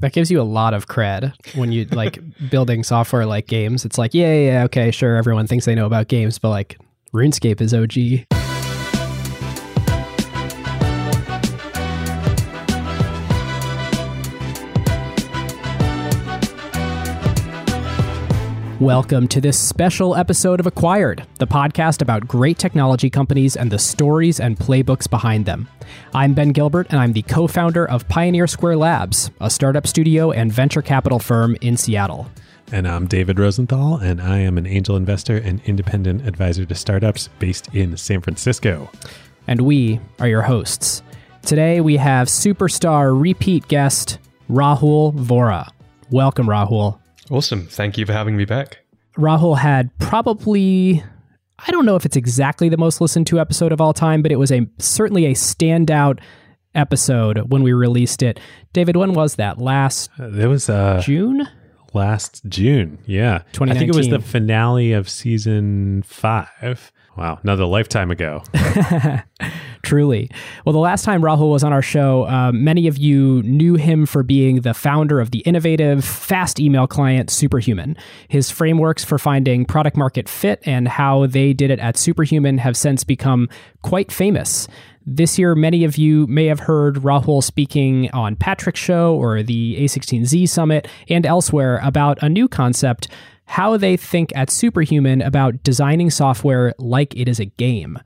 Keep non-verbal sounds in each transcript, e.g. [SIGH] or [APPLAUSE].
That gives you a lot of cred when you like [LAUGHS] building software like games. It's like, yeah, yeah, okay, sure, everyone thinks they know about games, but like RuneScape is OG. Welcome to this special episode of Acquired, the podcast about great technology companies and the stories and playbooks behind them. I'm Ben Gilbert, and I'm the co founder of Pioneer Square Labs, a startup studio and venture capital firm in Seattle. And I'm David Rosenthal, and I am an angel investor and independent advisor to startups based in San Francisco. And we are your hosts. Today we have superstar repeat guest Rahul Vohra. Welcome, Rahul. Awesome. Thank you for having me back. Rahul had probably I don't know if it's exactly the most listened to episode of all time, but it was a certainly a standout episode when we released it. David, when was that? Last uh, It was uh, June? Last June, yeah. I think it was the finale of season five. Wow, another lifetime ago. [LAUGHS] Truly. Well, the last time Rahul was on our show, uh, many of you knew him for being the founder of the innovative, fast email client Superhuman. His frameworks for finding product market fit and how they did it at Superhuman have since become quite famous. This year, many of you may have heard Rahul speaking on Patrick's show or the A16Z Summit and elsewhere about a new concept how they think at Superhuman about designing software like it is a game.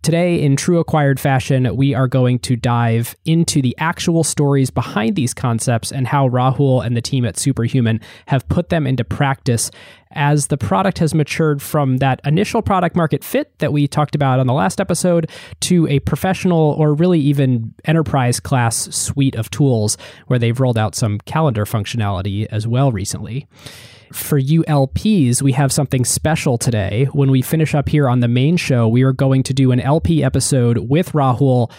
Today, in true acquired fashion, we are going to dive into the actual stories behind these concepts and how Rahul and the team at Superhuman have put them into practice as the product has matured from that initial product market fit that we talked about on the last episode to a professional or really even enterprise class suite of tools where they've rolled out some calendar functionality as well recently for you LPs, we have something special today. When we finish up here on the main show, we are going to do an LP episode with Rahul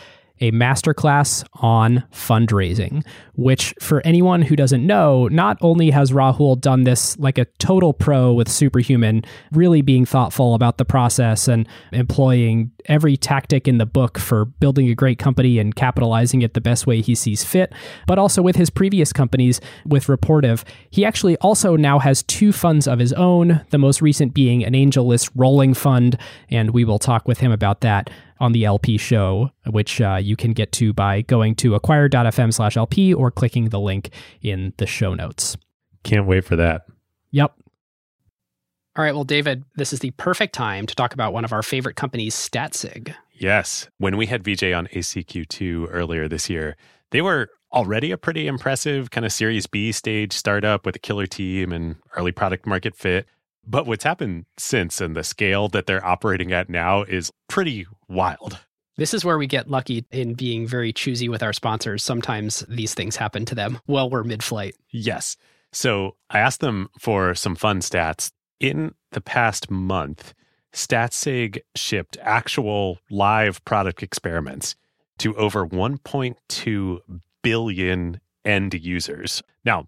a masterclass on fundraising, which for anyone who doesn't know, not only has Rahul done this like a total pro with Superhuman, really being thoughtful about the process and employing every tactic in the book for building a great company and capitalizing it the best way he sees fit, but also with his previous companies with Rapportive, he actually also now has two funds of his own, the most recent being an AngelList rolling fund, and we will talk with him about that on the LP show, which uh, you can get to by going to acquired.fm slash LP or clicking the link in the show notes. Can't wait for that. Yep. All right. Well, David, this is the perfect time to talk about one of our favorite companies, Statsig. Yes. When we had VJ on ACQ2 earlier this year, they were already a pretty impressive kind of Series B stage startup with a killer team and early product market fit. But what's happened since and the scale that they're operating at now is pretty wild. This is where we get lucky in being very choosy with our sponsors. Sometimes these things happen to them while we're mid flight. Yes. So I asked them for some fun stats. In the past month, StatSig shipped actual live product experiments to over 1.2 billion end users. Now,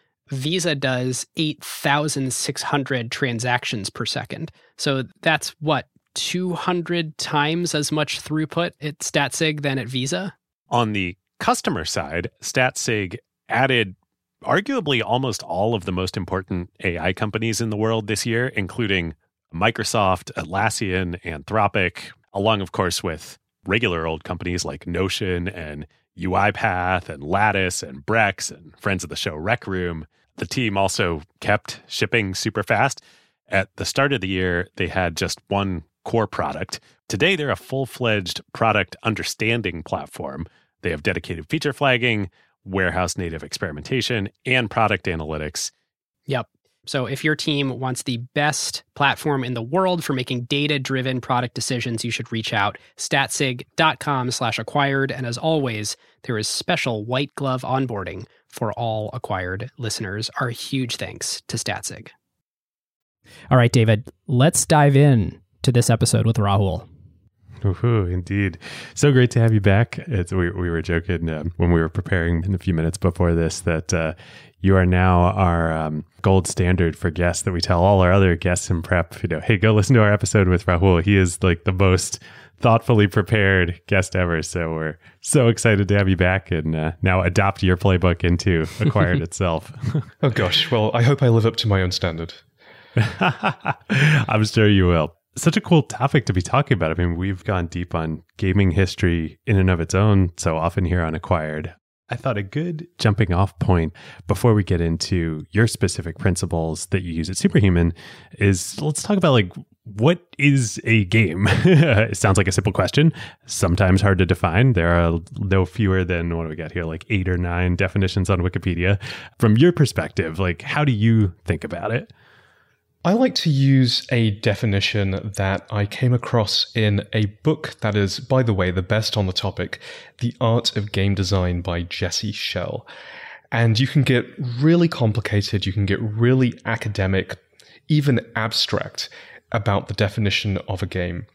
Visa does 8,600 transactions per second. So that's what, 200 times as much throughput at StatSig than at Visa? On the customer side, StatSig added arguably almost all of the most important AI companies in the world this year, including Microsoft, Atlassian, Anthropic, along, of course, with regular old companies like Notion and UiPath and Lattice and Brex and friends of the show Rec Room. The team also kept shipping super fast. At the start of the year, they had just one core product. Today, they're a full fledged product understanding platform. They have dedicated feature flagging, warehouse native experimentation, and product analytics. Yep. So if your team wants the best platform in the world for making data-driven product decisions, you should reach out statsig.com slash acquired. And as always, there is special white glove onboarding for all acquired listeners. Our huge thanks to Statsig. All right, David, let's dive in to this episode with Rahul. Ooh, indeed. So great to have you back. It's, we, we were joking um, when we were preparing in a few minutes before this that uh, you are now our um, gold standard for guests that we tell all our other guests in prep, you know, hey, go listen to our episode with Rahul. He is like the most thoughtfully prepared guest ever. So we're so excited to have you back and uh, now adopt your playbook into [LAUGHS] Acquired itself. oh, gosh. Well, I hope I live up to my own standard. [LAUGHS] I'm sure you will such a cool topic to be talking about. I mean, we've gone deep on gaming history in and of its own so often here on Acquired. I thought a good jumping off point before we get into your specific principles that you use at Superhuman is let's talk about like what is a game? [LAUGHS] it sounds like a simple question, sometimes hard to define. There are no fewer than what do we got here, like eight or nine definitions on Wikipedia. From your perspective, like how do you think about it? I like to use a definition that I came across in a book that is, by the way, the best on the topic The Art of Game Design by Jesse Schell. And you can get really complicated, you can get really academic, even abstract about the definition of a game.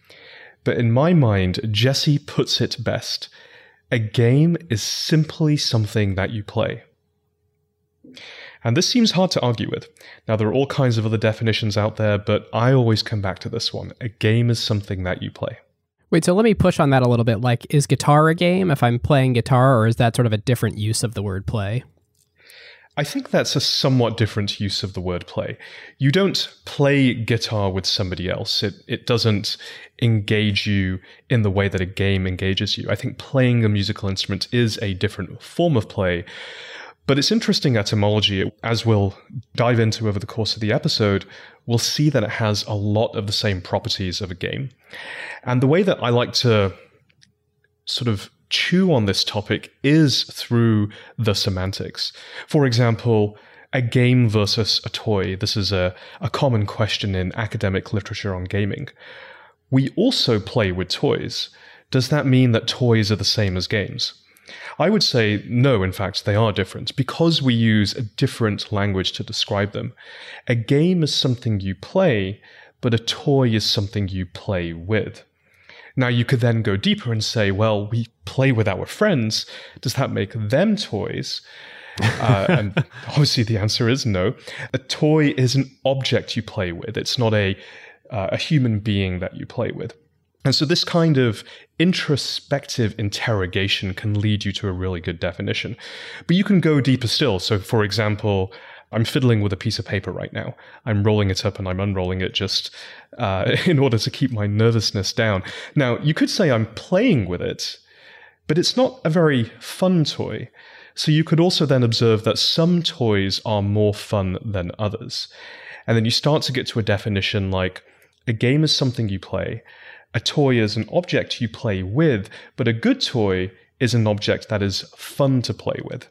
But in my mind, Jesse puts it best. A game is simply something that you play. And this seems hard to argue with. Now, there are all kinds of other definitions out there, but I always come back to this one. A game is something that you play. Wait, so let me push on that a little bit. Like, is guitar a game if I'm playing guitar, or is that sort of a different use of the word play? I think that's a somewhat different use of the word play. You don't play guitar with somebody else. It it doesn't engage you in the way that a game engages you. I think playing a musical instrument is a different form of play. But it's interesting etymology, as we'll dive into over the course of the episode, we'll see that it has a lot of the same properties of a game. And the way that I like to sort of chew on this topic is through the semantics. For example, a game versus a toy. This is a, a common question in academic literature on gaming. We also play with toys. Does that mean that toys are the same as games? I would say no, in fact, they are different because we use a different language to describe them. A game is something you play, but a toy is something you play with. Now, you could then go deeper and say, well, we play with our friends. Does that make them toys? uh, [LAUGHS] and obviously, the answer is no. A toy is an object you play with, it's not a, uh, a human being that you play with. And so, this kind of introspective interrogation can lead you to a really good definition. But you can go deeper still. So, for example, I'm fiddling with a piece of paper right now. I'm rolling it up and I'm unrolling it just uh, [LAUGHS] in order to keep my nervousness down. Now, you could say I'm playing with it, but it's not a very fun toy. So, you could also then observe that some toys are more fun than others. And then you start to get to a definition like a game is something you play a toy is an object you play with, but a good toy is an object that is fun to play with.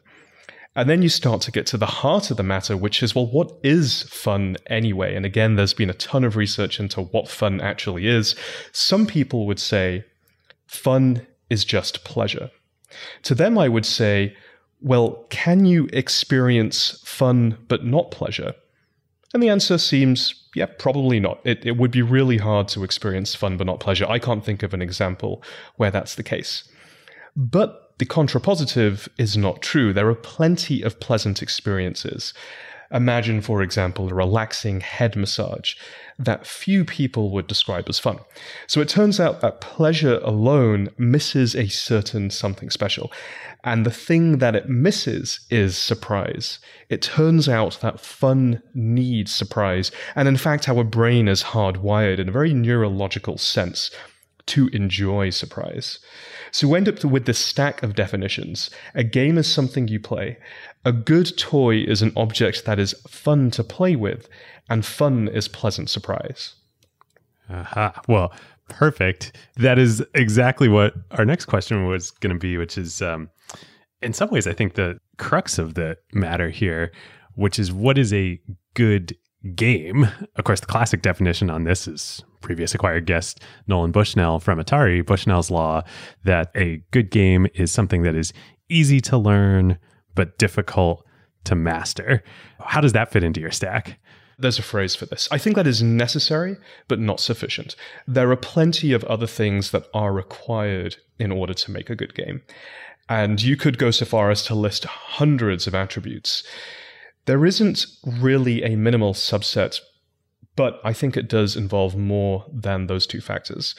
And then you start to get to the heart of the matter, which is, well, what is fun anyway? And again, there's been a ton of research into what fun actually is. Some people would say fun is just pleasure. To them, I would say, well, can you experience fun but not pleasure? And the answer seems, yeah, probably not. It, it would be really hard to experience fun but not pleasure. I can't think of an example where that's the case. But the contrapositive is not true. There are plenty of pleasant experiences. Imagine, for example, a relaxing head massage that few people would describe as fun. So it turns out that pleasure alone misses a certain something special. And the thing that it misses is surprise. It turns out that fun needs surprise. And in fact, our brain is hardwired in a very neurological sense to enjoy surprise. So we end up with this stack of definitions. A game is something you play. A good toy is an object that is fun to play with, and fun is pleasant surprise. Aha. Uh-huh. Well, Perfect. That is exactly what our next question was going to be, which is, um, in some ways, I think the crux of the matter here, which is what is a good game? Of course, the classic definition on this is previous acquired guest Nolan Bushnell from Atari, Bushnell's Law, that a good game is something that is easy to learn but difficult to master. How does that fit into your stack? There's a phrase for this. I think that is necessary, but not sufficient. There are plenty of other things that are required in order to make a good game. And you could go so far as to list hundreds of attributes. There isn't really a minimal subset, but I think it does involve more than those two factors.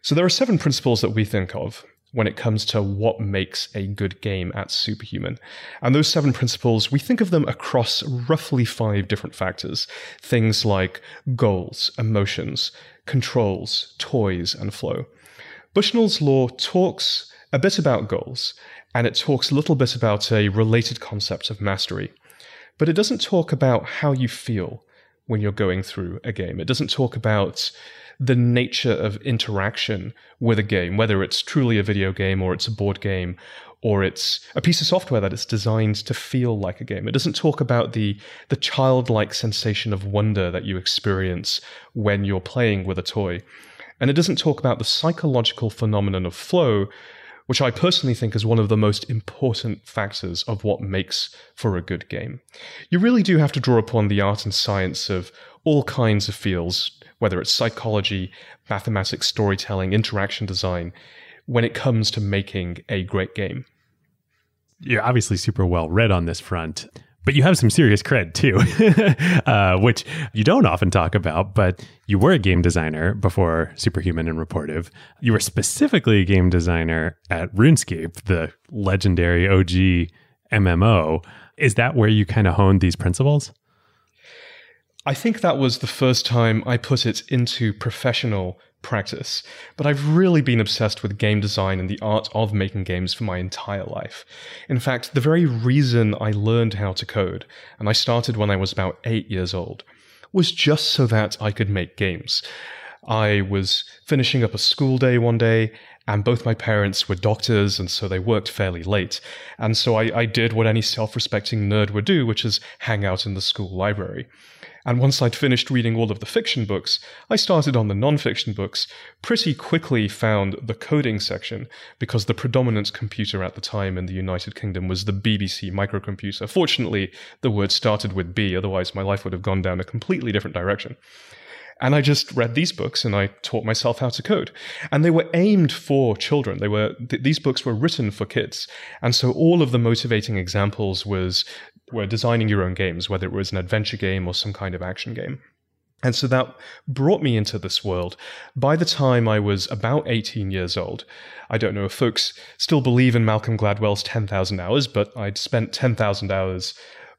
So there are seven principles that we think of when it comes to what makes a good game at Superhuman. And those seven principles, we think of them across roughly five different factors. Things like goals, emotions, controls, toys, and flow. Bushnell's law talks a bit about goals, and it talks a little bit about a related concept of mastery. But it doesn't talk about how you feel when you're going through a game. It doesn't talk about the nature of interaction with a game, whether it's truly a video game or it's a board game or it's a piece of software that it's designed to feel like a game. It doesn't talk about the the childlike sensation of wonder that you experience when you're playing with a toy. And it doesn't talk about the psychological phenomenon of flow, which I personally think is one of the most important factors of what makes for a good game. You really do have to draw upon the art and science of all kinds of fields whether it's psychology, mathematics, storytelling, interaction design, when it comes to making a great game. You're obviously super well read on this front, but you have some serious cred too, [LAUGHS] uh, which you don't often talk about. But you were a game designer before Superhuman and Rapportive. You were specifically a game designer at RuneScape, the legendary OG MMO. Is that where you kind of honed these principles? I think that was the first time I put it into professional practice, but I've really been obsessed with game design and the art of making games for my entire life. In fact, the very reason I learned how to code, and I started when I was about eight years old, was just so that I could make games. I was finishing up a school day one day, and both my parents were doctors, and so they worked fairly late. And so I, I did what any self respecting nerd would do, which is hang out in the school library. And once I'd finished reading all of the fiction books, I started on the nonfiction books, pretty quickly found the coding section, because the predominant computer at the time in the United Kingdom was the BBC microcomputer. Fortunately, the word started with B, otherwise, my life would have gone down a completely different direction. And I just read these books and I taught myself how to code. And they were aimed for children. They were th- these books were written for kids. And so all of the motivating examples was were designing your own games, whether it was an adventure game or some kind of action game. And so that brought me into this world. By the time I was about 18 years old, I don't know if folks still believe in Malcolm Gladwell's 10,000 hours, but I'd spent 10,000 hours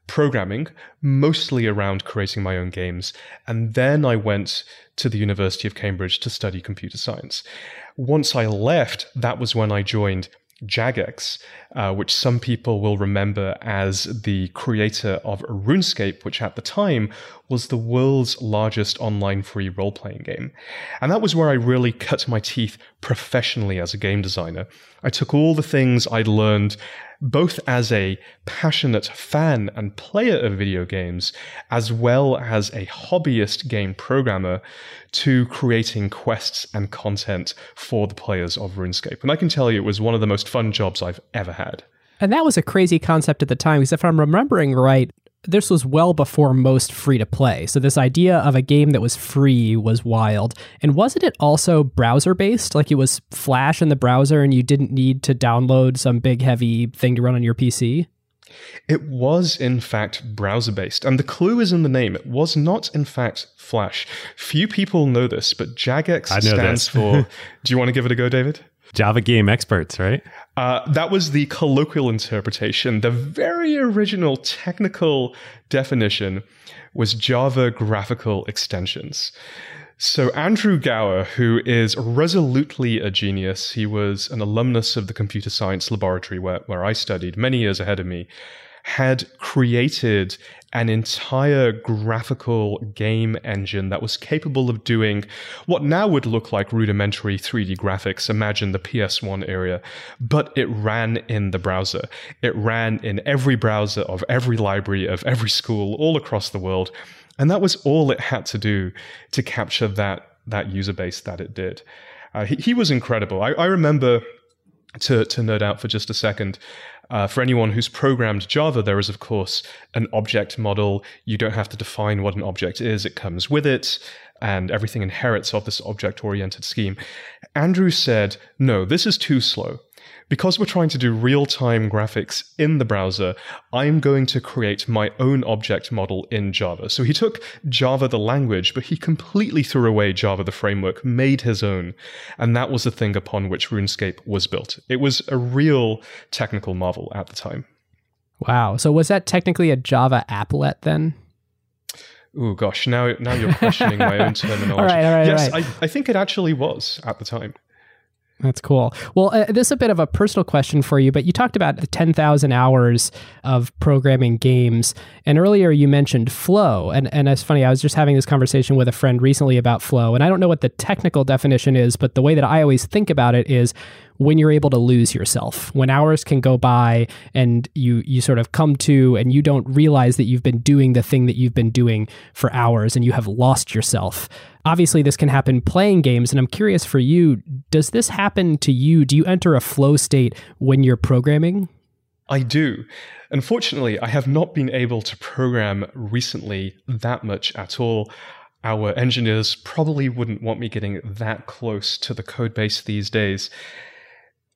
programming, mostly around creating my own games. And then I went to the University of Cambridge to study computer science. Once I left, that was when I joined Jagex, uh, which some people will remember as the creator of RuneScape, which at the time was the world's largest online free role playing game. And that was where I really cut my teeth professionally as a game designer. I took all the things I'd learned both as a passionate fan and player of video games, as well as a hobbyist game programmer, to creating quests and content for the players of RuneScape. And I can tell you, it was one of the most fun jobs I've ever had. And that was a crazy concept at the time, because if I'm remembering right, this was well before most free to play. So this idea of a game that was free was wild. And wasn't it also browser based? Like it was Flash in the browser and you didn't need to download some big heavy thing to run on your PC? It was, in fact, browser based. And the clue is in the name. It was not, in fact, Flash. Few people know this, but Jagex stands for. [LAUGHS] do you want to give it a go, David? Java game experts, right? Uh, that was the colloquial interpretation. The very original technical definition was Java graphical extensions. So, Andrew Gower, who is resolutely a genius, he was an alumnus of the computer science laboratory where, where I studied many years ahead of me, had created an entire graphical game engine that was capable of doing what now would look like rudimentary 3D graphics. Imagine the PS1 area, but it ran in the browser. It ran in every browser of every library of every school all across the world. And that was all it had to do to capture that, that user base that it did. Uh, he, he, was incredible. I, I remember to, to nerd out for just a second. Uh, for anyone who's programmed Java, there is, of course, an object model. You don't have to define what an object is, it comes with it, and everything inherits of this object oriented scheme. Andrew said, No, this is too slow because we're trying to do real time graphics in the browser, I'm going to create my own object model in Java. So he took Java the language, but he completely threw away Java the framework, made his own. And that was the thing upon which RuneScape was built. It was a real technical marvel at the time. Wow. So was that technically a Java applet then? Oh gosh, now now you're questioning my own [LAUGHS] terminology. all right, all right, yes, all right. I, I think it actually was at the time. That's cool. Well, uh, this is a bit of a personal question for you, but you talked about 10,000 hours of programming games. And earlier you mentioned flow. And, and it's funny, I was just having this conversation with a friend recently about flow. And I don't know what the technical definition is, but the way that I always think about it is when you're able to lose yourself, when hours can go by and you you sort of come to and you don't realize that you've been doing the thing that you've been doing for hours and you have lost yourself. Obviously, this can happen playing games, and I'm curious for you, does this happen to you? Do you enter a flow state when you're programming? I do. Unfortunately, I have not been able to program recently that much at all. Our engineers probably wouldn't want me getting that close to the code base these days.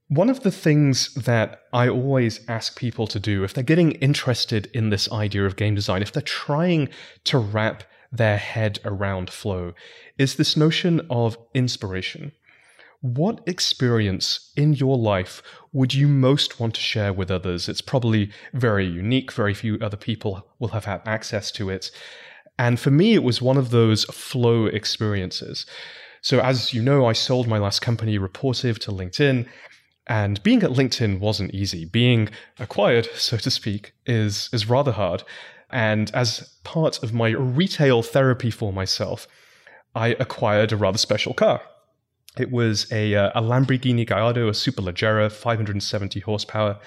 One of the things that I always ask people to do if they're getting interested in this idea of game design, if they're trying to wrap their head around flow, is this notion of inspiration. What experience in your life would you most want to share with others? It's probably very unique, very few other people will have had access to it. And for me, it was one of those flow experiences. So, as you know, I sold my last company, Rapportive, to LinkedIn. And being at LinkedIn wasn't easy. Being acquired, [LAUGHS] so to speak, is, is rather hard. And as part of my retail therapy for myself, I acquired a rather special car. It was a, uh, a Lamborghini Gallardo, a Superleggera, 570 horsepower,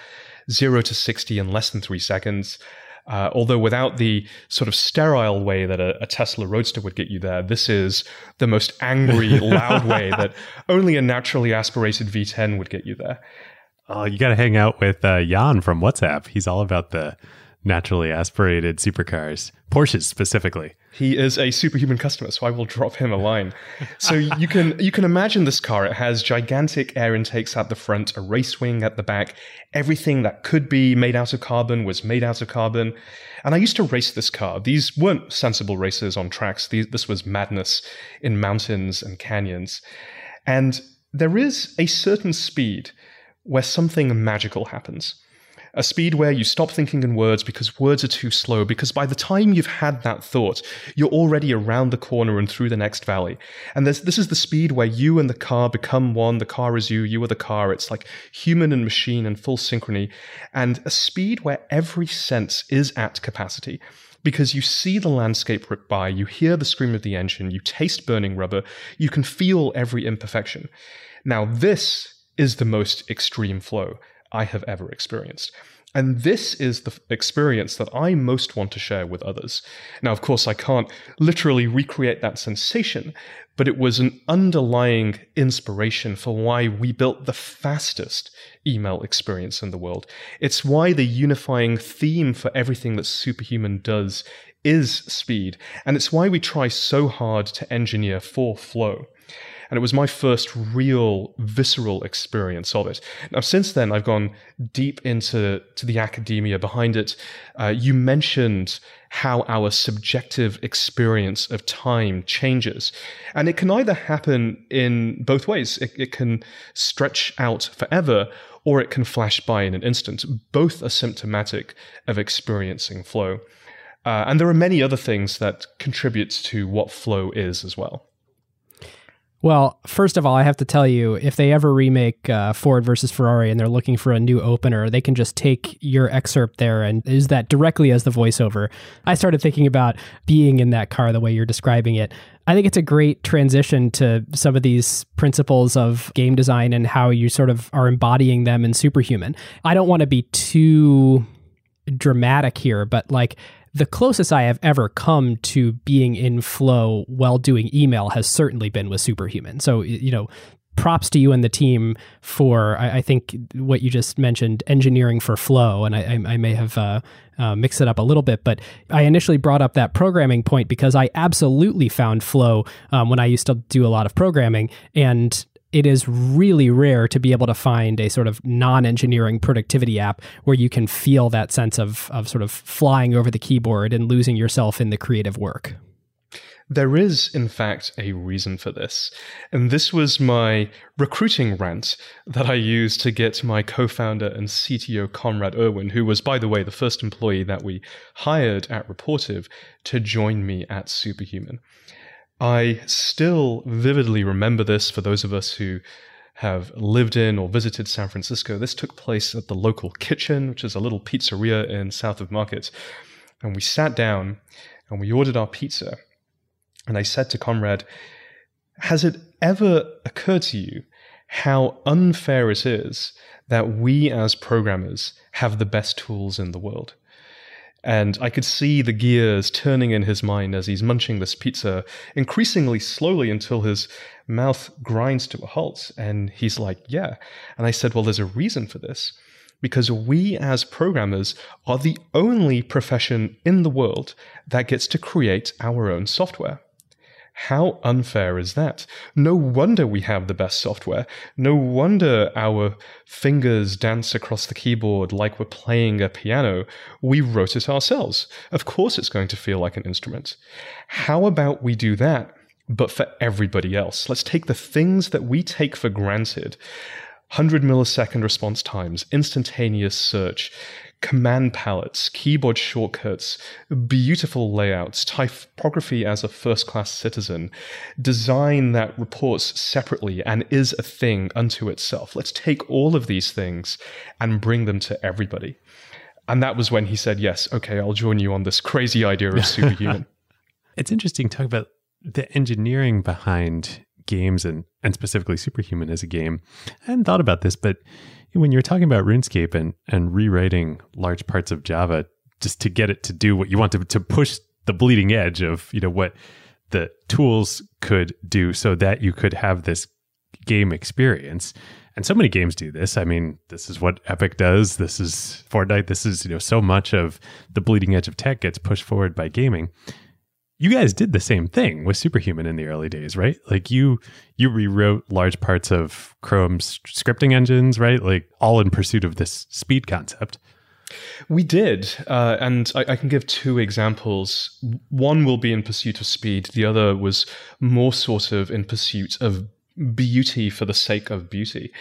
0 to 60 in less than three seconds. Uh, although without the sort of sterile way that a, a, Tesla Roadster would get you there, this is the most angry, [LAUGHS] loud way that only a naturally aspirated V10 would get you there. Oh, you got to hang out with uh, Jan from WhatsApp. He's all about the naturally aspirated supercars, Porsches specifically. He is a superhuman customer, so I will drop him a line. So you can you can imagine this car. It has gigantic air intakes at the front, a race wing at the back. Everything that could be made out of carbon was made out of carbon. And I used to race this car. These weren't sensible races on tracks. These, this was madness in mountains and canyons. And there is a certain speed where something magical happens a speed where you stop thinking in words because words are too slow. Because by the time you've had that thought, you're already around the corner and through the next valley. And this, is the speed where you and the car become one. The car is you, you are the car. It's like human and machine in full synchrony. And a speed where every sense is at capacity because you see the landscape rip by, you hear the scream of the engine, you taste burning rubber, you can feel every imperfection. Now, this is the most extreme flow. I have ever experienced. And this is the experience that I most want to share with others. Now, of course, I can't literally recreate that sensation, but it was an underlying inspiration for why we built the fastest email experience in the world. It's why the unifying theme for everything that Superhuman does is speed. And it's why we try so hard to engineer for flow. And it was my first real visceral experience of it. Now, since then, I've gone deep into to the academia behind it. Uh, you mentioned how our subjective experience of time changes. And it can either happen in both ways. It, it can stretch out forever or it can flash by in an instant. Both are symptomatic of experiencing flow. Uh, and there are many other things that contribute to what flow is as well. Well, first of all, I have to tell you, if they ever remake uh, Ford versus Ferrari and they're looking for a new opener, they can just take your excerpt there and use that directly as the voiceover. I started thinking about being in that car the way you're describing it. I think it's a great transition to some of these principles of game design and how you sort of are embodying them in Superhuman. I don't want to be too dramatic here, but like the closest I have ever come to being in flow while doing email has certainly been with Superhuman. So, you know, props to you and the team for, I, I think, what you just mentioned, engineering for flow. And I, I, I may have uh, uh, mixed it up a little bit, but I initially brought up that programming point because I absolutely found flow um, when I used to do a lot of programming. And it is really rare to be able to find a sort of non-engineering productivity app where you can feel that sense of of sort of flying over the keyboard and losing yourself in the creative work. There is, in fact, a reason for this. And this was my recruiting rant that I used to get my co founder and CTO, Conrad Irwin, who was, by the way, the first employee that we hired at Rapportive, to join me at Superhuman. I still vividly remember this for those of us who have lived in or visited San Francisco. This took place at the local kitchen, which is a little pizzeria in South of Market. And we sat down and we ordered our pizza. And I said to Conrad, Has it ever occurred to you how unfair it is that we as programmers have the best tools in the world? And I could see the gears turning in his mind as he's munching this pizza increasingly slowly until his mouth grinds to a halt. And he's like, Yeah. And I said, Well, there's a reason for this. Because we as programmers are the only profession in the world that gets to create our own software. How unfair is that? No wonder we have the best software. No wonder our fingers dance across the keyboard like we're playing a piano. We wrote it ourselves. Of course, it's going to feel like an instrument. How about we do that, but for everybody else? Let's take the things that we take for granted 100 millisecond response times, instantaneous search, command palettes, keyboard shortcuts, beautiful layouts, typography as a first class citizen, design that reports separately and is a thing unto itself. Let's take all of these things and bring them to everybody. And that was when he said, Yes, okay, I'll join you on this crazy idea of [LAUGHS] superhuman. it's interesting to talk about the engineering behind games and, and specifically superhuman as a game. I hadn't thought about this, but when you're talking about RuneScape and, and rewriting large parts of Java just to get it to do what you want to to push the bleeding edge of you know what the tools could do so that you could have this game experience. And so many games do this. I mean this is what epic does. This is fortnite. This is you know so much of the bleeding edge of tech gets pushed forward by gaming you guys did the same thing with superhuman in the early days right like you you rewrote large parts of chrome's scripting engines right like all in pursuit of this speed concept we did, uh, and I, I, can give two examples. One will be in pursuit of speed, the other was more sort of in pursuit of beauty for the sake of beauty.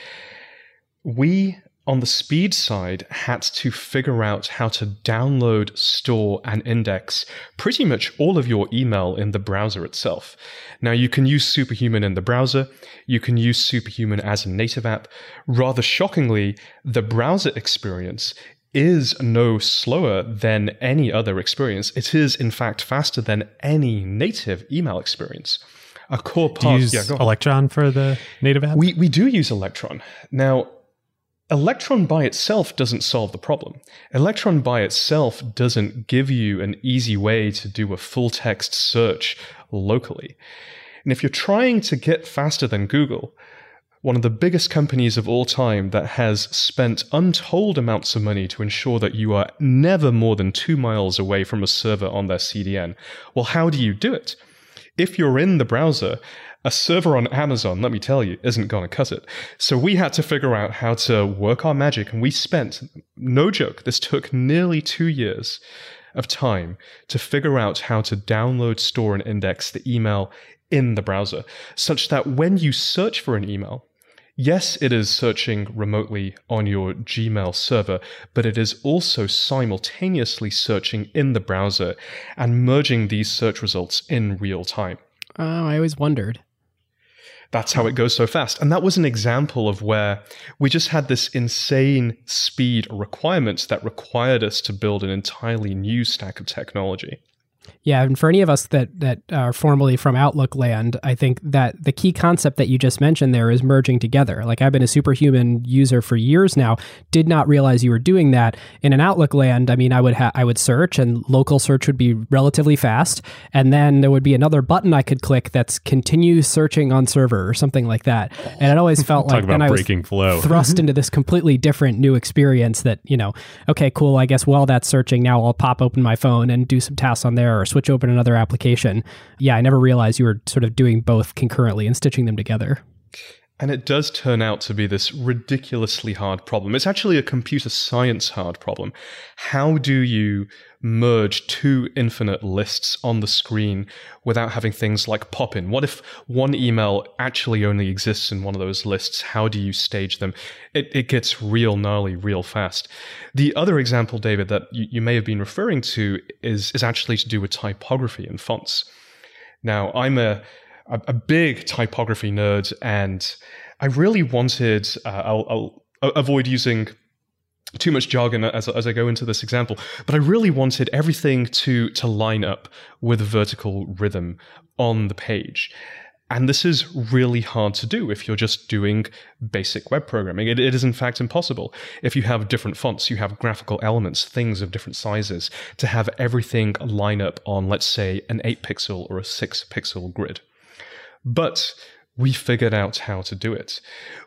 We on the speed side, had to figure out how to download, store, and index pretty much all of your email in the browser itself. Now, you can use Superhuman in the browser, you can use Superhuman as a native app. Rather shockingly, the browser experience is no slower than any other experience. It is, in fact, faster than any native email experience a core part. Do you use yeah, Electron for the native app? We we do use Electron. Now, Electron by itself doesn't solve the problem. Electron by itself doesn't give you an easy way to do a full text search locally. And if you're trying to get faster than Google, one of the biggest companies of all time that has spent untold amounts of money to ensure that you are never more than two miles away from a server on their CDN, well, how do you do it? If you're in the browser a server on Amazon, let me tell you, isn't going to cut it. So we had to figure out how to work our magic. And we spent, no joke, this took nearly two years of time to figure out how to download, store, and index the email in the browser, such that when you search for an email, Yes, it is searching remotely on your Gmail server, but it is also simultaneously searching in the browser and merging these search results in real time. Oh, I always wondered. That's how it goes so fast. And that was an example of where we just had this insane speed requirements that required us to build an entirely new stack of technology. Yeah, and for any of us that that are formerly from Outlook land, I think that the key concept that you just mentioned there is merging together. Like I've been a superhuman user for years now, did not realize you were doing that in an Outlook land. I mean, I would ha- I would search, and local search would be relatively fast, and then there would be another button I could click that's continue searching on server or something like that. And it always [LAUGHS] felt like then I was flow. [LAUGHS] thrust into this completely different new experience. That you know, okay, cool. I guess while that's searching, now I'll pop open my phone and do some tasks on there or switch open another application. Yeah, I never realized you were sort of doing both concurrently and stitching them together. And it does turn out to be this ridiculously hard problem. It's actually a computer science hard problem. How do you merge two infinite lists on the screen without having things like pop in? What if one email actually only exists in one of those lists? How do you stage them? It, it gets real gnarly real fast. The other example, David, that you, you may have been referring to is, is actually to do with typography and fonts. Now, I'm a a, a big typography nerd, and I really wanted. Uh, I'll, I'll avoid using too much jargon as, as I go into this example, but I really wanted everything to to line up with a vertical rhythm on the page. And this is really hard to do if you're just doing basic web programming. It, it is, in fact, impossible. If you have different fonts, you have graphical elements, things of different sizes, to have everything line up on, let's say, an 8 pixel or a 6 pixel grid. But we figured out how to do it.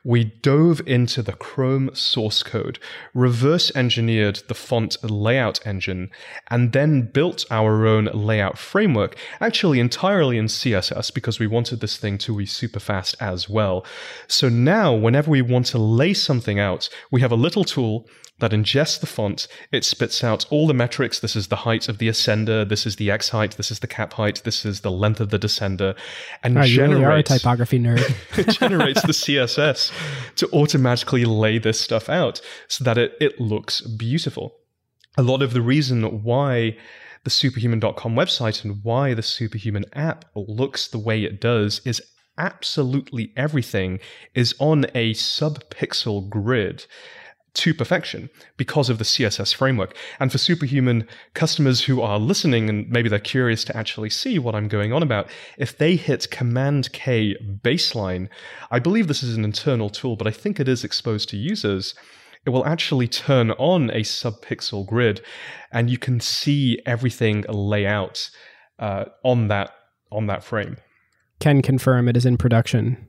We dove into the Chrome source code, reverse engineered the font layout engine, and then built our own layout framework, actually entirely in CSS because we wanted this thing to be super fast as well. So now, whenever we want to lay something out, we have a little tool that ingests the font. It spits out all the metrics. This is the height of the ascender. This is the X height. This is the cap height. This is the length of the descender. And right, generates, you really are a typography nerd. [LAUGHS] it generates the CSS to automatically lay this stuff out so that it, it looks beautiful. A lot of the reason why the superhuman.com website and why the superhuman app looks the way it does is absolutely everything is on a sub-pixel grid to perfection because of the CSS framework. And for superhuman customers who are listening and maybe they're curious to actually see what I'm going on about, if they hit Command K baseline, I believe this is an internal tool, but I think it is exposed to users. It will actually turn on a subpixel grid and you can see everything lay out uh, on that on that frame. Can confirm it is in production.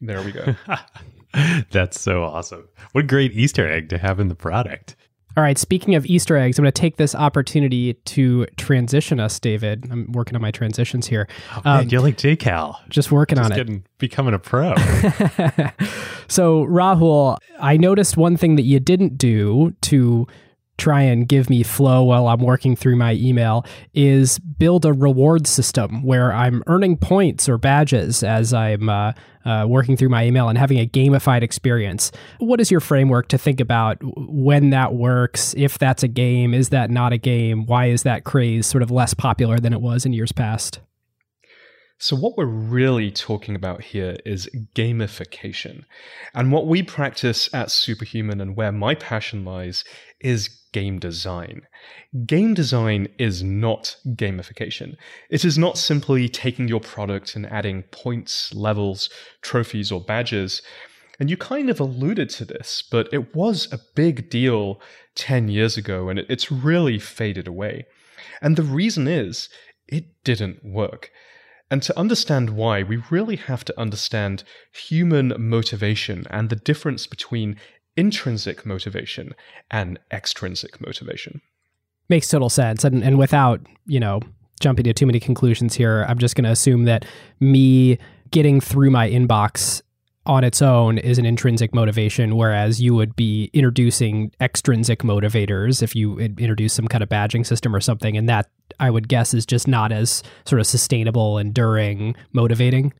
There we go. [LAUGHS] [LAUGHS] That's so awesome. What a great Easter egg to have in the product. All right, speaking of Easter eggs, I'm going to take this opportunity to transition us, David. I'm working on my transitions here. Oh, man, um, you're like JCal. Just working on it. just on getting, it. Becoming a pro. [LAUGHS] so, Rahul, I noticed one thing that you didn't do to try and give me flow while I'm working through my email is build a reward system where I'm earning points or badges as I'm uh, uh, working through my email and having a gamified experience. What is your framework to think about when that works? If that's a game, is that not a game? Why is that craze sort of less popular than it was in years past? So, what we're really talking about here is gamification. And what we practice at Superhuman and where my passion lies is game design. Game design is not gamification. It is not simply taking your product and adding points, levels, trophies, or badges. And you kind of alluded to this, but it was a big deal 10 years ago and it's really faded away. And the reason is it didn't work. And to understand why, we really have to understand human motivation and the difference between intrinsic motivation and extrinsic motivation. Makes total sense. And, and without, you know, jumping to too many conclusions here, I'm just going to assume that me getting through my inbox on its own is an intrinsic motivation, whereas you would be introducing extrinsic motivators if you introduce some kind of badging system or something. And that, I would guess, is just not as sort of sustainable, enduring, motivating.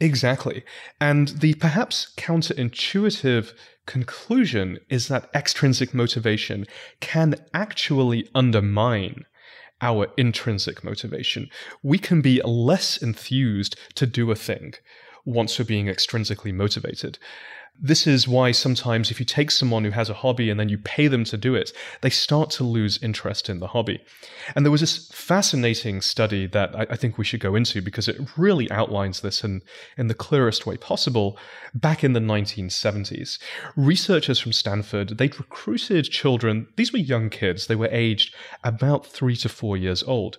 Exactly. And the perhaps counterintuitive conclusion is that extrinsic motivation can actually undermine our intrinsic motivation. We can be less enthused to do a thing once we're being extrinsically motivated. This is why sometimes if you take someone who has a hobby and then you pay them to do it, they start to lose interest in the hobby. And there was this fascinating study that I, I, think we should go into because it really outlines this in, in the clearest way possible. Back in the 1970s, researchers from Stanford, they'd recruited children. These were young kids. They were aged about three to four years old.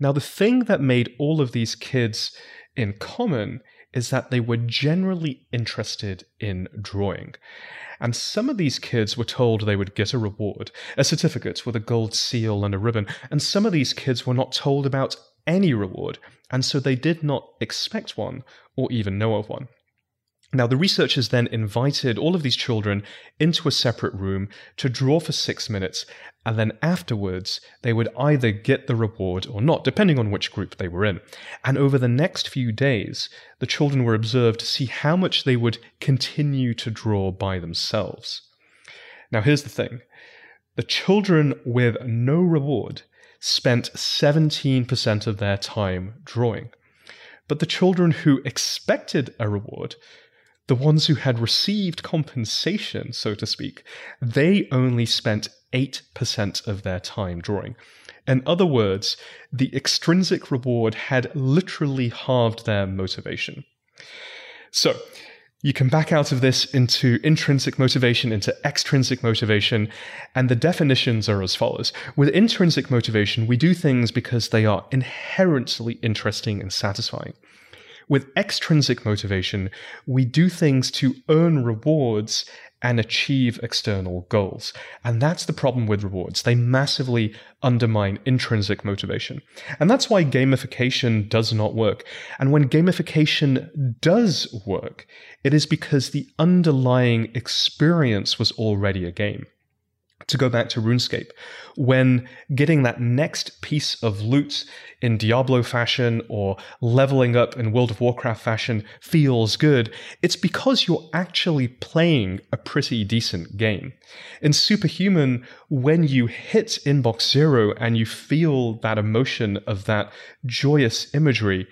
Now, the thing that made all of these kids in common is that they were generally interested in drawing. And some of these kids were told they would get a reward, a certificate with a gold seal and a ribbon, and some of these kids were not told about any reward, and so they did not expect one or even know of one. Now, the researchers then invited all of these children into a separate room to draw for six minutes, and then afterwards, they would either get the reward or not, depending on which group they were in. And over the next few days, the children were observed to see how much they would continue to draw by themselves. Now, here's the thing the children with no reward spent 17% of their time drawing. But the children who expected a reward the ones who had received compensation, so to speak, they only spent 8% of their time drawing. In other words, the extrinsic reward had literally halved their motivation. So, you can back out of this into intrinsic motivation, into extrinsic motivation, and the definitions are as follows. With intrinsic motivation, we do things because they are inherently interesting and satisfying. With extrinsic motivation, we do things to earn rewards and achieve external goals. And that's the problem with rewards. They massively undermine intrinsic motivation. And that's why gamification does not work. And when gamification does work, it is because the underlying experience was already a game to go back to RuneScape, when getting that next piece of loot in Diablo fashion or leveling up in World of Warcraft fashion feels good, it's because you're actually playing a pretty decent game. In Superhuman, when you hit Inbox Zero and you feel that emotion of that joyous imagery,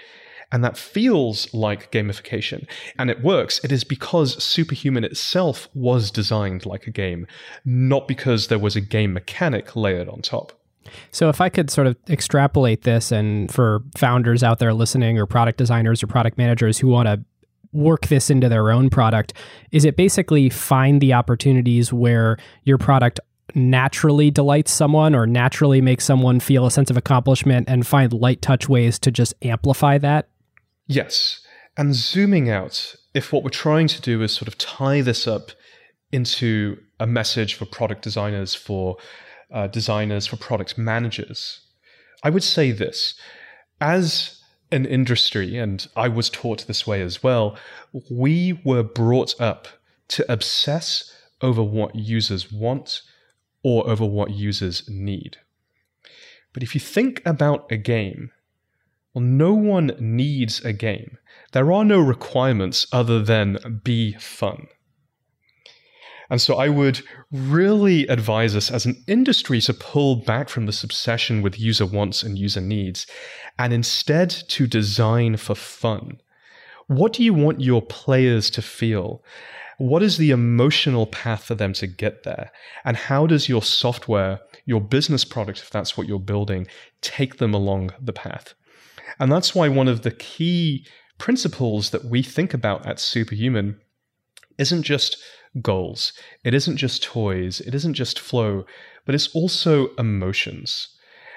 and that feels like gamification. And it works. It is because Superhuman itself was designed like a game, not because there was a game mechanic layered on top. So, if I could sort of extrapolate this, and for founders out there listening, or product designers or product managers who want to work this into their own product, is it basically find the opportunities where your product naturally delights someone or naturally makes someone feel a sense of accomplishment and find light touch ways to just amplify that? Yes. And zooming out, if what we're trying to do is sort of tie this up into a message for product designers, for uh, designers, for product managers, I would say this. As an industry, and I was taught this way as well, we were brought up to obsess over what users want or over what users need. But if you think about a game, well, no one needs a game. There are no requirements other than be fun. And so I would really advise us as an industry to pull back from this obsession with user wants and user needs and instead to design for fun. What do you want your players to feel? What is the emotional path for them to get there? And how does your software, your business product, if that's what you're building, take them along the path? And that's why one of the key principles that we think about at Superhuman isn't just goals, it isn't just toys, it isn't just flow, but it's also emotions.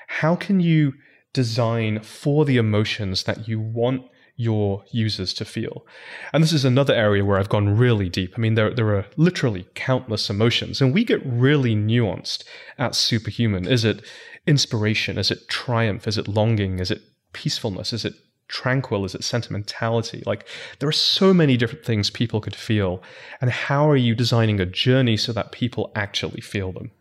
How can you design for the emotions that you want your users to feel. And this is another area where I've gone really deep. I mean, there, there are literally countless emotions, and we get really nuanced at Superhuman. Is it inspiration? Is it triumph? Is it longing? Is it peacefulness? Is it tranquil? Is it sentimentality? Like, there are so many different things people could feel. And how are you designing a journey so that people actually feel them?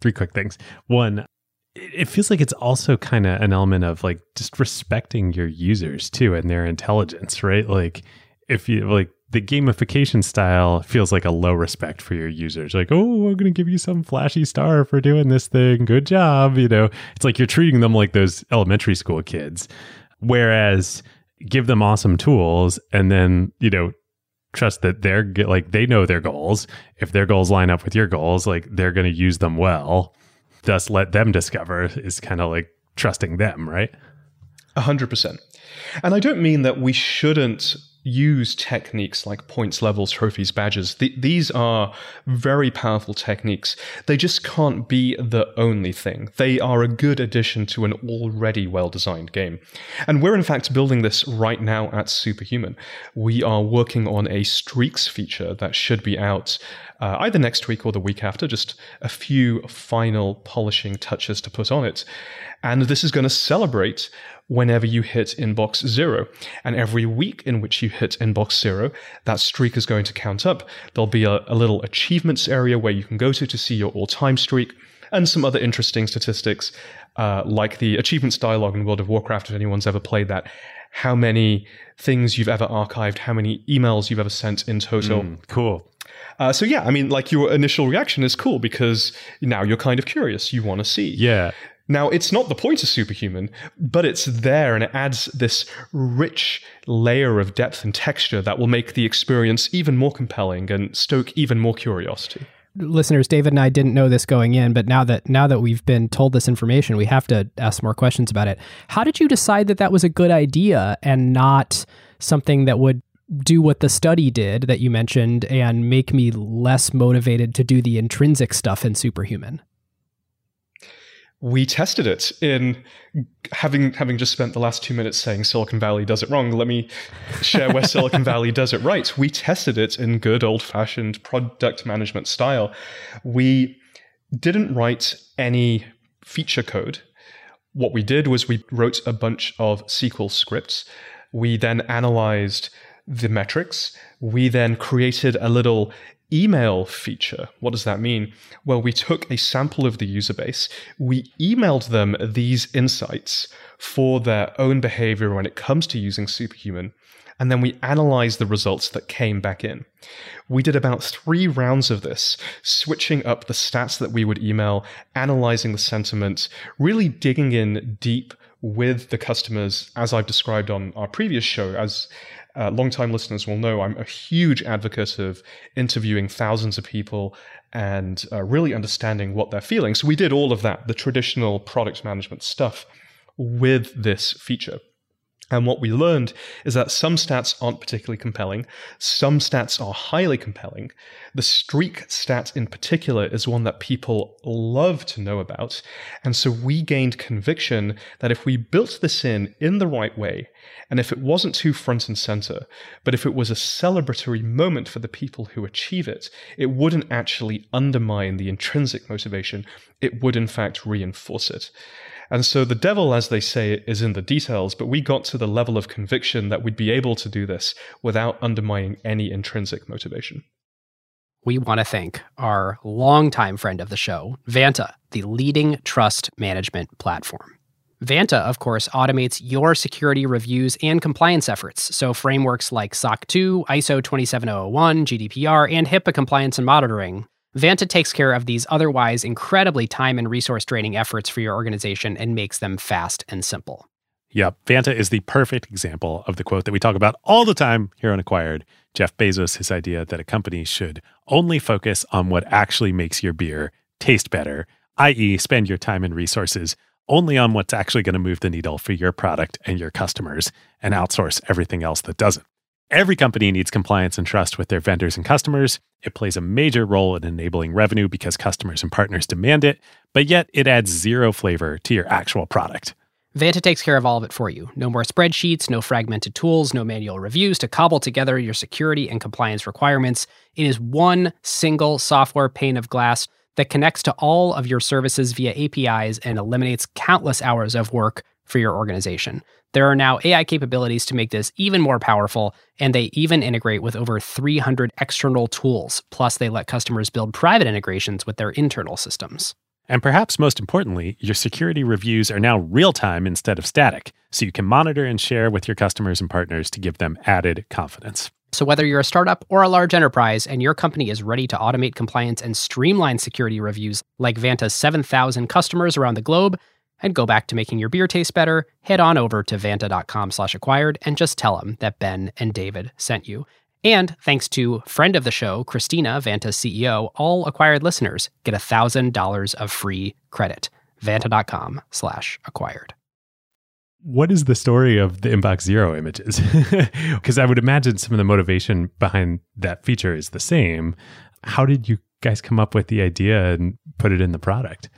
Three quick things. One, it feels like it's also kind of an element of like just respecting your users too and their intelligence, right? Like, if you like, the gamification style feels like a low respect for your users. Like, oh, I'm going to give you some flashy star for doing this thing. Good job. You know, it's like you're treating them like those elementary school kids. Whereas give them awesome tools, and then, you know, trust that they're like they know their goals. If their goals line up with your goals, like they're going to use them well. Thus, let them discover is kind of like trusting them, right? A hundred percent. And I don't mean that we shouldn't use techniques like points, levels, trophies, badges. these are very powerful techniques. They just can't be the only thing. They are a good addition to an already well designed game. And we're in fact building this right now at Superhuman. We are working on a streaks feature that should be out uh, either next week or the week after, just a few final polishing touches to put on it. And this is going to celebrate whenever you hit inbox zero. And every week in which you hit inbox zero, that streak is going to count up. There'll be a, a little achievements area where you can go to to see your all time streak and some other interesting statistics, uh, like the achievements dialogue in World of Warcraft, if anyone's ever played that. How many things you've ever archived, how many emails you've ever sent in total. Mm, cool. Uh, so yeah, I mean, like your initial reaction is cool because now you're kind of curious. You want to see. Yeah. Now, it's not the point of Superhuman, but it's there and it adds this rich layer of depth and texture that will make the experience even more compelling and stoke even more curiosity. Listeners, David and I didn't know this going in, but now that now that we've been told this information, we have to ask more questions about it. How did you decide that that was a good idea and not something that would do what the study did that you mentioned and make me less motivated to do the intrinsic stuff in Superhuman? We tested it in having having just spent the last two minutes saying Silicon Valley does it wrong. Let me share where Silicon [LAUGHS] Valley does it right. We tested it in good old fashioned product management style. We didn't write any feature code. What we did was we wrote a bunch of SQL scripts. We then analyzed the metrics. We then created a little email feature. What does that mean? Well, we took a sample of the user base, we emailed them these insights for their own behavior when it comes to using Superhuman, and then we analyzed the results that came back in. We did about three rounds of this, switching up the stats that we would email, analyzing the sentiment, really digging in deep with the customers, as I've described on our previous show, as uh, longtime listeners will know I'm a huge advocate of interviewing thousands of people and uh, really understanding what they're feeling. So we did all of that, the traditional product management stuff, with this feature. And what we learned is that some stats aren't particularly compelling, some stats are highly compelling. The streak stat in particular is one that people love to know about. And so we gained conviction that if we built this in in the right way, and if it wasn't too front and center, but if it was a celebratory moment for the people who achieve it, it wouldn't actually undermine the intrinsic motivation. It would, in fact, reinforce it. And so the devil, as they say, is in the details, but we got to the level of conviction that we'd be able to do this without undermining any intrinsic motivation. We want to thank our longtime friend of the show, Vanta, the leading trust management platform. Vanta, of course, automates your security reviews and compliance efforts. So, frameworks like SOC 2, ISO 27001, GDPR, and HIPAA compliance and monitoring Vanta takes care of these otherwise incredibly time and resource draining efforts for your organization and makes them fast and simple. Yep. Vanta is the perfect example of the quote that we talk about all the time here on Acquired. Jeff Bezos, his idea that a company should only focus on what actually makes your beer taste better, i.e., spend your time and resources only on what's actually going to move the needle for your product and your customers and outsource everything else that doesn't. Every company needs compliance and trust with their vendors and customers. It plays a major role in enabling revenue because customers and partners demand it, but yet it adds zero flavor to your actual product. Vanta takes care of all of it for you. No more spreadsheets, no fragmented tools, no manual reviews to cobble together your security and compliance requirements. It is one single software pane of glass that connects to all of your services via APIs and eliminates countless hours of work for your organization. There are now AI capabilities to make this even more powerful, and they even integrate with over 300 external tools. Plus, they let customers build private integrations with their internal systems. And perhaps most importantly, your security reviews are now real time instead of static, so you can monitor and share with your customers and partners to give them added confidence. So, whether you're a startup or a large enterprise and your company is ready to automate compliance and streamline security reviews like Vanta's 7,000 customers around the globe, and go back to making your beer taste better, head on over to vanta.com slash acquired and just tell them that Ben and David sent you. And thanks to friend of the show, Christina, Vanta's CEO, all acquired listeners get $1,000 of free credit. Vanta.com slash acquired. What is the story of the Inbox Zero images? [LAUGHS] Because I would imagine some of the motivation behind that feature is the same. How did you guys come up with the idea and put it in the product?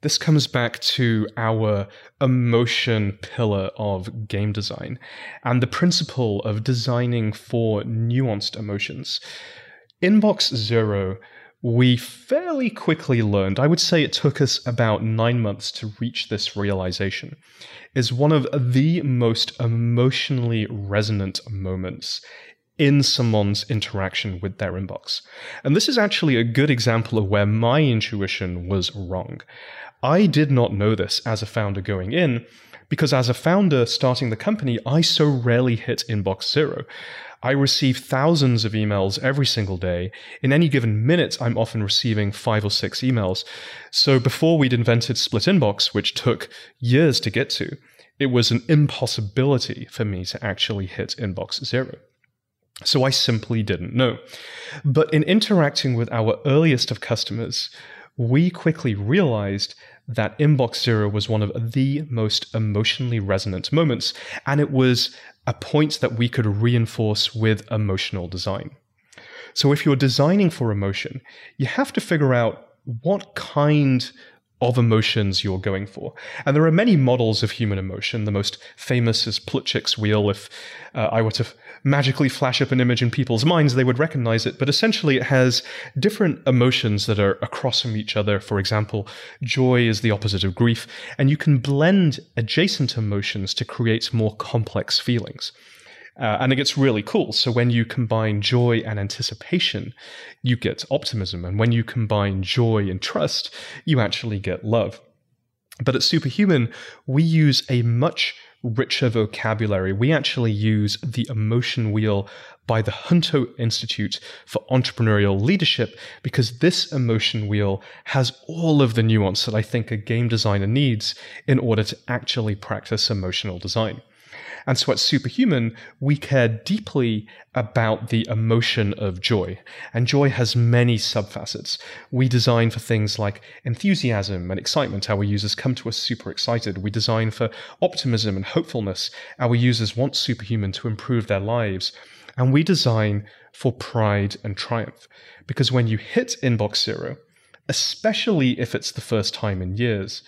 This comes back to our emotion pillar of game design and the principle of designing for nuanced emotions. Inbox Zero, we fairly quickly learned, I would say it took us about nine months to reach this realization, is one of the most emotionally resonant moments in someone's interaction with their inbox. And this is actually a good example of where my intuition was wrong. I did not know this as a founder going in because as a founder starting the company, I so rarely hit inbox zero. I receive thousands of emails every single day. In any given minute, I'm often receiving five or six emails. So before we'd invented split inbox, which took years to get to, it was an impossibility for me to actually hit inbox zero. So I simply didn't know. But in interacting with our earliest of customers, we quickly realized that Inbox Zero was one of the most emotionally resonant moments, and it was a point that we could reinforce with emotional design. So, if you're designing for emotion, you have to figure out what kind of emotions you're going for. And there are many models of human emotion. The most famous is Plutchik's wheel. If uh, I were to magically flash up an image in people's minds, they would recognize it. But essentially, it has different emotions that are across from each other. For example, joy is the opposite of grief, and you can blend adjacent emotions to create more complex feelings. Uh, and it gets really cool. So when you combine joy and anticipation, you get optimism. And when you combine joy and trust, you actually get love. But at Superhuman, we use a much richer vocabulary. We actually use the emotion wheel by the Junto Institute for Entrepreneurial Leadership because this emotion wheel has all of the nuance that I think a game designer needs in order to actually practice emotional design. And so at Superhuman, we care deeply about the emotion of joy. And joy has many subfacets. We design for things like enthusiasm and excitement. Our users come to us super excited. We design for optimism and hopefulness. Our users want Superhuman to improve their lives. And we design for pride and triumph. Because when you hit inbox zero, especially if it's the first time in years,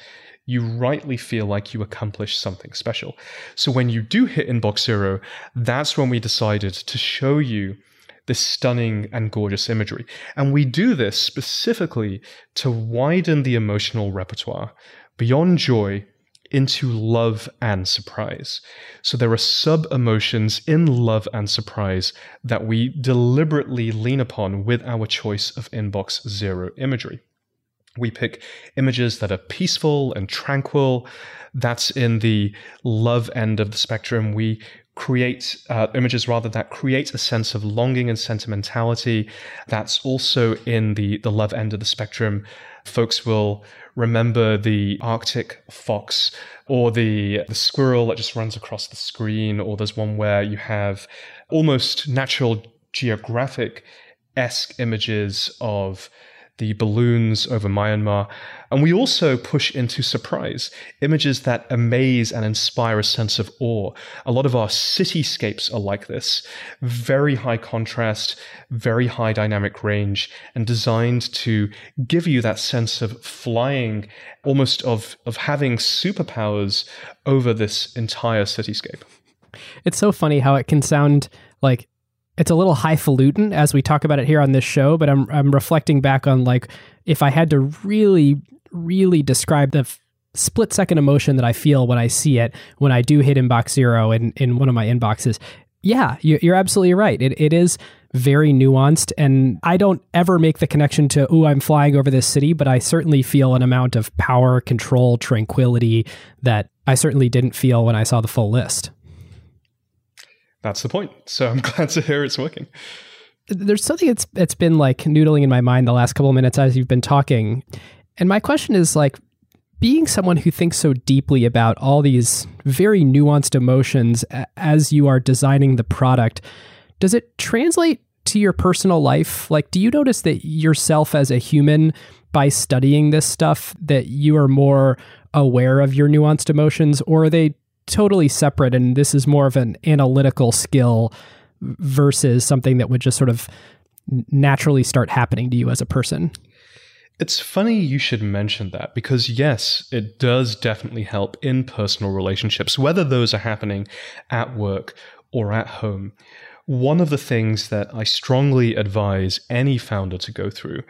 you rightly feel like you accomplished something special. So when you do hit inbox zero, that's when we decided to show you this stunning and gorgeous imagery. And we do this specifically to widen the emotional repertoire beyond joy into love and surprise. So there are sub emotions in love and surprise that we deliberately lean upon with our choice of inbox zero imagery. We pick images that are peaceful and tranquil. That's in the love end of the spectrum. We create uh, images rather that create a sense of longing and sentimentality. That's also in the, the love end of the spectrum. Folks will remember the Arctic fox or the, the squirrel that just runs across the screen, or there's one where you have almost National Geographic esque images of the balloons over Myanmar. And we also push into surprise, images that amaze and inspire a sense of awe. A lot of our cityscapes are like this very high contrast, very high dynamic range, and designed to give you that sense of flying, almost of, of having superpowers over this entire cityscape. It's so funny how it can sound like it's a little highfalutin as we talk about it here on this show, but I'm I'm reflecting back on like if I had to really really describe the f- split second emotion that I feel when I see it when I do hit inbox zero in in one of my inboxes. Yeah, you're absolutely right. It it is very nuanced, and I don't ever make the connection to oh I'm flying over this city, but I certainly feel an amount of power, control, tranquility that I certainly didn't feel when I saw the full list that's the point. So I'm [LAUGHS] glad to hear it's working. There's something that's that's been like noodling in my mind the last couple of minutes as you've been talking. And my question is like being someone who thinks so deeply about all these very nuanced emotions as you are designing the product, does it translate to your personal life? Like, do you notice that yourself as a human, by studying this stuff, that you are more aware of your nuanced emotions, or are they totally separate and this is more of an analytical skill versus something that would just sort of naturally start happening to you as a person? It's funny you should mention that because, yes, it does definitely help in personal relationships, whether those are happening at work or at home. One of the things that I strongly advise any founder to go through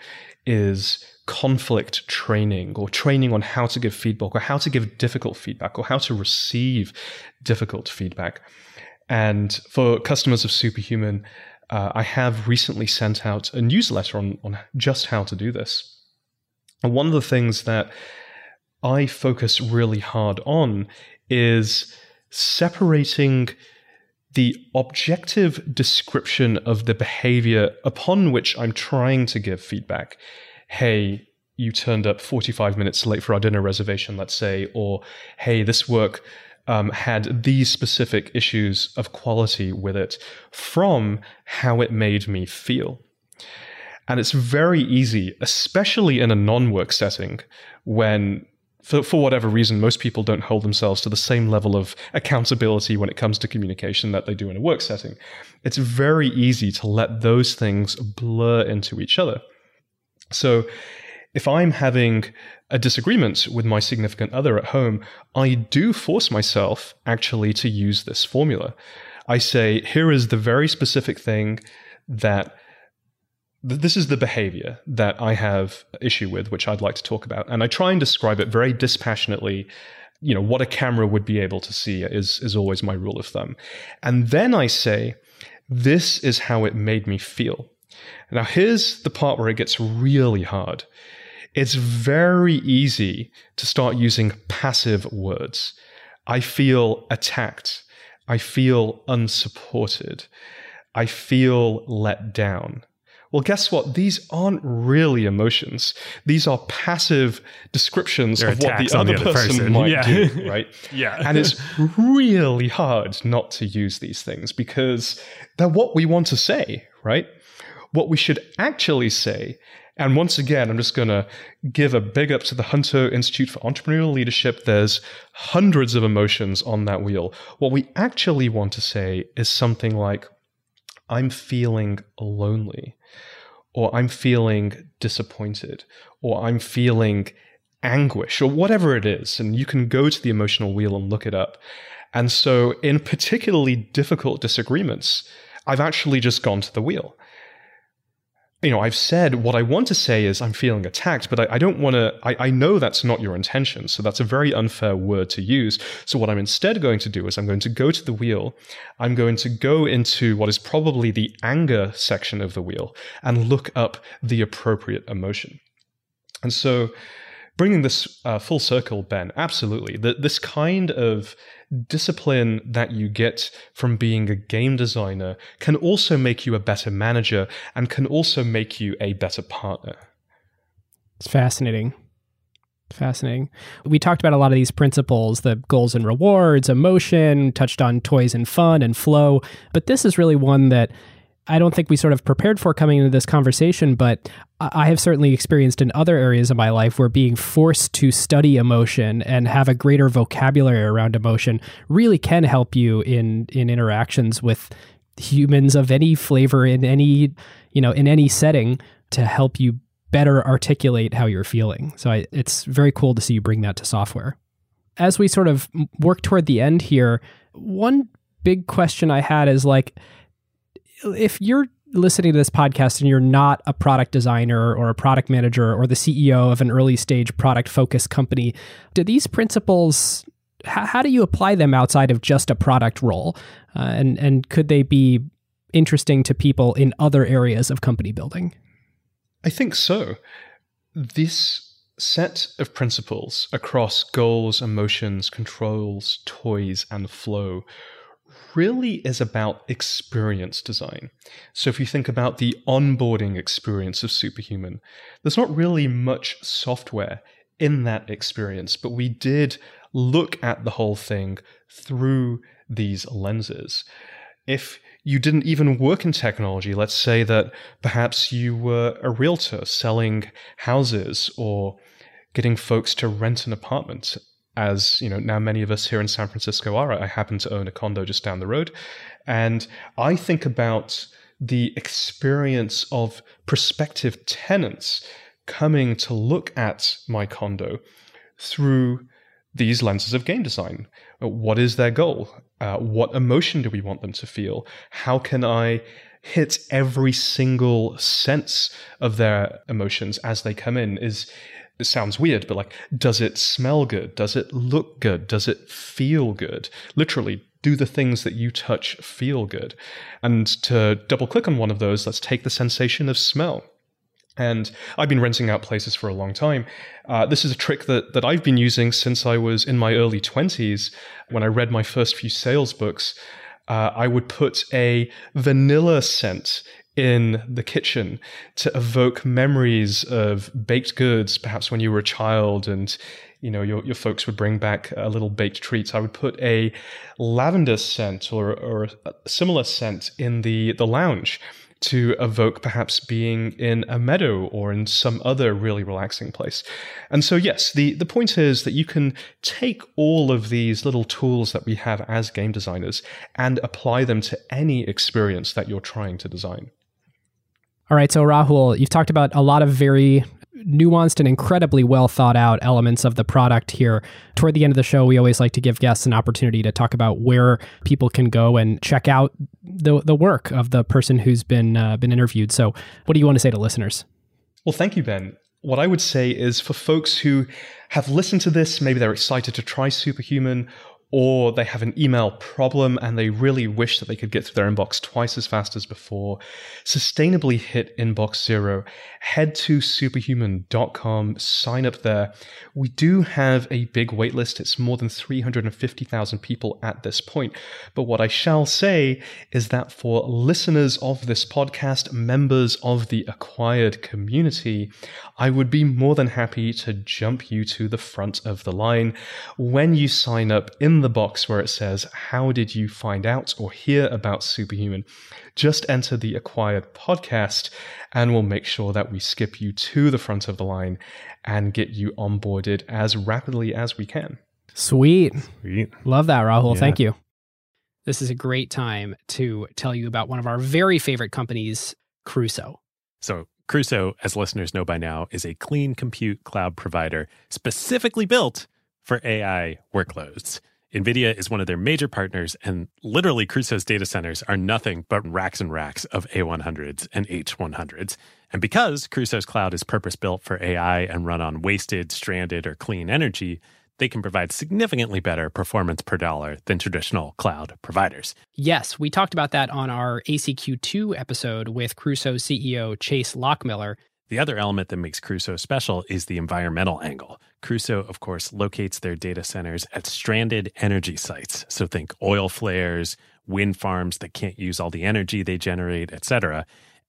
is conflict training or training on how to give feedback or how to give difficult feedback or how to receive difficult feedback. And for customers of Superhuman, uh, I have recently sent out a newsletter on, on just how to do this. And one of the things that I focus really hard on is separating the objective description of the behavior upon which I'm trying to give feedback. Hey, you turned up 45 minutes late for our dinner reservation, let's say, or hey, this work um, had these specific issues of quality with it, from how it made me feel. And it's very easy, especially in a non work setting, when for, for whatever reason, most people don't hold themselves to the same level of accountability when it comes to communication that they do in a work setting. It's very easy to let those things blur into each other. So, if I'm having a disagreement with my significant other at home, I do force myself actually to use this formula. I say, here is the very specific thing that this is the behavior that I have issue with, which I'd like to talk about. And I try and describe it very dispassionately. You know, what a camera would be able to see is, is always my rule of thumb. And then I say, this is how it made me feel. Now, here's the part where it gets really hard. It's very easy to start using passive words. I feel attacked. I feel unsupported. I feel let down. Well, guess what? These aren't really emotions. These are passive descriptions They're of what the other, the other person, person. might Yeah. do, [LAUGHS] right? Yeah. and it's [LAUGHS] really hard not to use these things because they're what we want to say, right? What we should actually say. And once again, I'm just going to give a big up to the Junto Institute for Entrepreneurial Leadership. There's hundreds of emotions on that wheel. What we actually want to say is something like, I'm feeling lonely, or I'm feeling disappointed, or I'm feeling anguish, or whatever it is. And you can go to the emotional wheel and look it up. And so, in particularly difficult disagreements, I've actually just gone to the wheel you know, I've said what I want to say is I'm feeling attacked, but I, I don't want to, I, I know that's not your intention. So that's a very unfair word to use. So what I'm instead going to do is I'm going to go to the wheel. I'm going to go into what is probably the anger section of the wheel and look up the appropriate emotion. And so bringing this uh, full circle, Ben, absolutely. The, this kind of discipline that you get from being a game designer can also make you a better manager and can also make you a better partner. It's fascinating. Fascinating. We talked about a lot of these principles the goals and rewards, emotion, touched on toys and fun and flow. But this is really one that I don't think we sort of prepared for coming into this conversation, but I have certainly experienced in other areas of my life where being forced to study emotion and have a greater vocabulary around emotion really can help you in in interactions with humans of any flavor in any, you know, in any setting to help you better articulate how you're feeling. So I, it's very cool to see you bring that to software. As we sort of work toward the end here, one big question I had is like if you're listening to this podcast and you're not a product designer or a product manager or the CEO of an early stage product focused company, do these principles how, how, do you apply them outside of just a product role? Uh, and and could they be interesting to people in other areas of company building? I think so. This set of principles across goals, emotions, controls, toys, and flow really is about experience design. So if you think about the onboarding experience of Superhuman, there's not really much software in that experience, but we did look at the whole thing through these lenses. If you didn't even work in technology, let's say that perhaps you were a realtor selling houses or getting folks to rent an apartment as you know now many of us here in San Francisco are. I happen to own a condo just down the road, and I think about the experience of prospective tenants coming to look at my condo through these lenses of game design. What is their goal? Uh, what emotion do we want them to feel? How can I hit every single sense of their emotions as they come in? Is it sounds weird, but like, does it smell good? Does it look good? Does it feel good? Literally, do the things that you touch feel good? And to double click on one of those, let's take the sensation of smell. And I've been renting out places for a long time. Uh, this is a trick that, that I've been using since I was in my early 20s when I read my first few sales books. Uh, I would put a vanilla scent in the kitchen to evoke memories of baked goods, perhaps when you were a child and you know your, your folks would bring back a little baked treats. I would put a lavender scent or, or a similar scent in the, the lounge to evoke perhaps being in a meadow or in some other really relaxing place. And so, yes, the, the point is that you can take all of these little tools that we have as game designers and apply them to any experience that you're trying to design. All right, so Rahul, you've talked about a lot of very nuanced and incredibly well thought out elements of the product here. Toward the end of the show, we always like to give guests an opportunity to talk about where people can go and check out the the work of the person who's been uh, been interviewed. So, what do you want to say to listeners? Well, thank you, Ben. What I would say is for folks who have listened to this, maybe they're excited to try Superhuman, or they have an email problem and they really wish that they could get through their inbox twice as fast as before, sustainably hit inbox zero, head to superhuman.com, sign up there. We do have a big waitlist. It's more than 350,000 people at this point. But what I shall say is that for listeners of this podcast, members of the acquired community, I would be more than happy to jump you to the front of the line when you sign up in the box where it says, How did you find out or hear about Superhuman? Just enter the acquired podcast and we'll make sure that we skip you to the front of the line and get you onboarded as rapidly as we can. Sweet. Sweet. Love that, Rahul. Yeah. Thank you. This is a great time to tell you about one of our very favorite companies, Crusoe. So, Crusoe, as listeners know by now, is a clean compute cloud provider specifically built for AI workloads. NVIDIA is one of their major partners, and literally Crusoe's data centers are nothing but racks and racks of A100s and H100s. And because Crusoe's cloud is purpose built for AI and run on wasted, stranded, or clean energy, they can provide significantly better performance per dollar than traditional cloud providers. Yes, we talked about that on our ACQ2 episode with Crusoe CEO Chase Lochmiller. The other element that makes Crusoe special is the environmental angle. Crusoe, of course, locates their data centers at stranded energy sites. So think oil flares, wind farms that can't use all the energy they generate, etc.,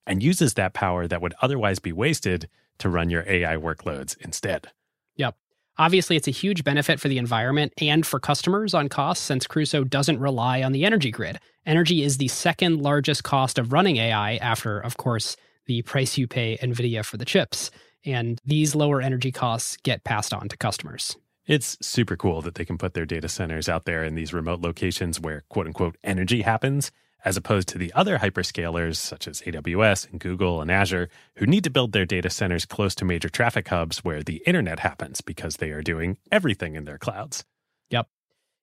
and uses that power that would otherwise be wasted to run your AI workloads instead. Yep. Obviously, it's a huge benefit for the environment and for customers on costs since Crusoe doesn't rely on the energy grid. Energy is the second largest cost of running AI after, of course, the price you pay NVIDIA for the chips. And these lower energy costs get passed on to customers. It's super cool that they can put their data centers out there in these remote locations where quote unquote energy happens, as opposed to the other hyperscalers such as AWS and Google and Azure, who need to build their data centers close to major traffic hubs where the internet happens because they are doing everything in their clouds. Yep.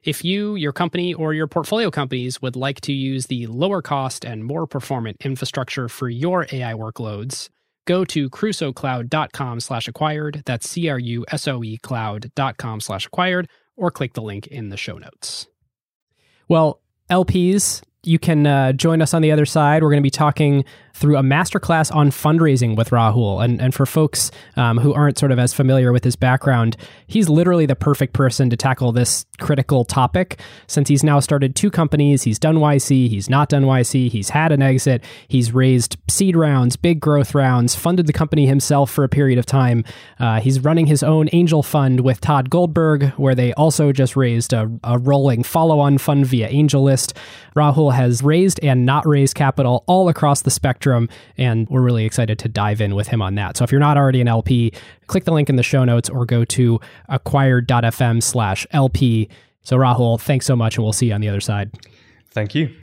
If you, your company, or your portfolio companies would like to use the lower cost and more performant infrastructure for your AI workloads, go to crusoecloud.com slash acquired. That's C-R-U-S-O-E cloud.com slash acquired, or click the link in the show notes. Well, LPs, you can uh, join us on the other side. We're going to be talking through a masterclass on fundraising with Rahul. And, and for folks um, who aren't sort of as familiar with his background, he's literally the perfect person to tackle this critical topic since he's now started two companies. He's done YC, he's not done YC, he's had an exit, he's raised seed rounds, big growth rounds, funded the company himself for a period of time. Uh, he's running his own angel fund with Todd Goldberg, where they also just raised a, a rolling follow on fund via AngelList. Rahul has raised and not raised capital all across the spectrum, and we're really excited to dive in with him on that. So if you're not already an LP, click the link in the show notes or go to acquired.fm slash LP. So Rahul, thanks so much, and we'll see you on the other side. Thank you.